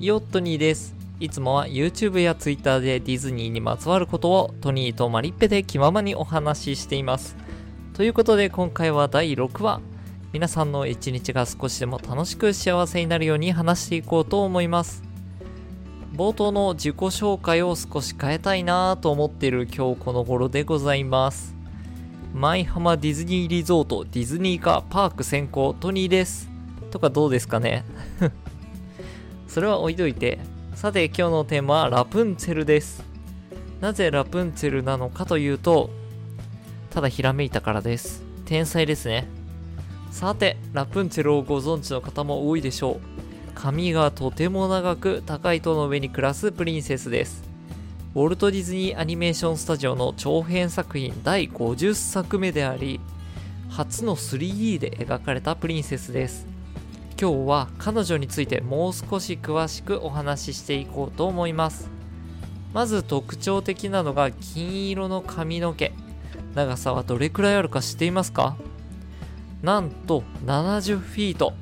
ヨットニーです。いつもは YouTube や Twitter でディズニーにまつわることをトニーとマリッペで気ままにお話ししています。ということで今回は第6話。皆さんの一日が少しでも楽しく幸せになるように話していこうと思います。冒頭の自己紹介を少し変えたいなぁと思っている今日この頃でございます。舞浜ディズニーリゾートディズニー化パーク先行トニーです。とかどうですかね？それは置いといて、さて今日のテーマはラプンツェルです。なぜラプンツェルなのかというと、ただひらめいたからです。天才ですね。さて、ラプンツェルをご存知の方も多いでしょう。髪がとても長く高い塔の上に暮らすプリンセスです。ウォルト・ディズニー・アニメーション・スタジオの長編作品第50作目であり、初の 3D で描かれたプリンセスです。今日は彼女についてもう少し詳しくお話ししていこうと思います。まず特徴的なのが金色の髪の毛。長さはどれくらいあるか知っていますか？なんと70フィート。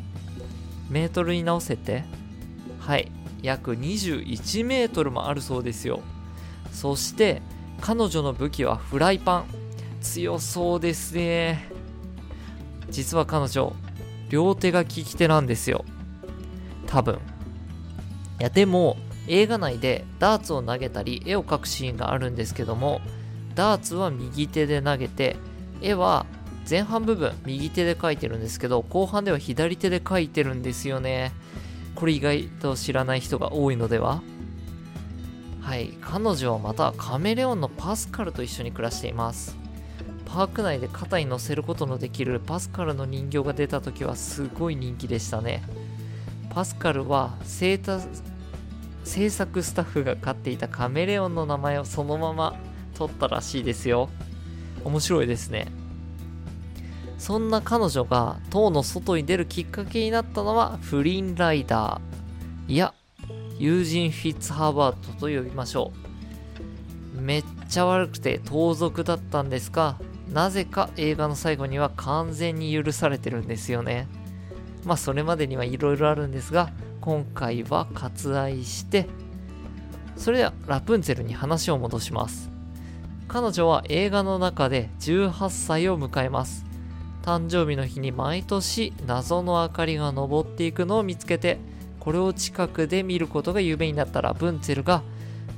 メートルに直せてはい、約21メートルもあるそうですよ。そして彼女の武器はフライパン。強そうですね。実は彼女、両手が利き手なんですよ。多分。いや、でも、映画内でダーツを投げたり絵を描くシーンがあるんですけども、ダーツは右手で投げて、絵は前半部分右手で描いてるんですけど、後半では左手で描いてるんですよね。これ意外と知らない人が多いのでははい、彼女はまたカメレオンのパスカルと一緒に暮らしています。パーク内で肩に乗せることのできるパスカルの人形が出た時はすごい人気でしたね。パスカルは制作スタッフが飼っていたカメレオンの名前をそのまま取ったらしいですよ。面白いですね。そんな彼女が塔の外に出るきっかけになったのはフリンライダー。いや、ユージン・フィッツハーバートと呼びましょう。めっちゃ悪くて盗賊だったんですが、なぜか映画の最後には完全に許されてるんですよね。まあそれまでにはいろいろあるんですが、今回は割愛して、それではラプンツェルに話を戻します。彼女は映画の中で18歳を迎えます。誕生日の日に毎年謎の明かりが昇っていくのを見つけて、これを近くで見ることが夢になったラプンツェルが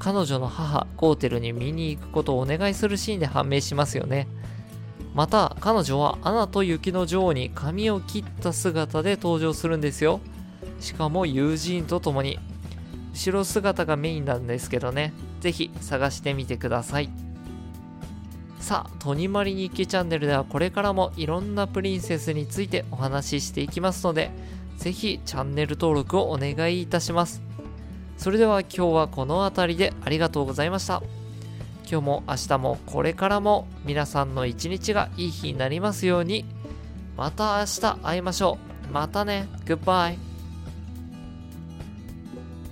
彼女の母ゴーテルに見に行くことをお願いするシーンで判明しますよね。また彼女はアナと雪の女王に髪を切った姿で登場するんですよ。しかも友人と共に。後ろ姿がメインなんですけどね。ぜひ探してみてください。さあ、トニマリ日記チャンネルではこれからもいろんなプリンセスについてお話ししていきますので、ぜひチャンネル登録をお願いいたします。それでは今日はこの辺りでありがとうございました。今日も明日もこれからも皆さんの一日がいい日になりますように。また明日会いましょう。またね。グッバイ。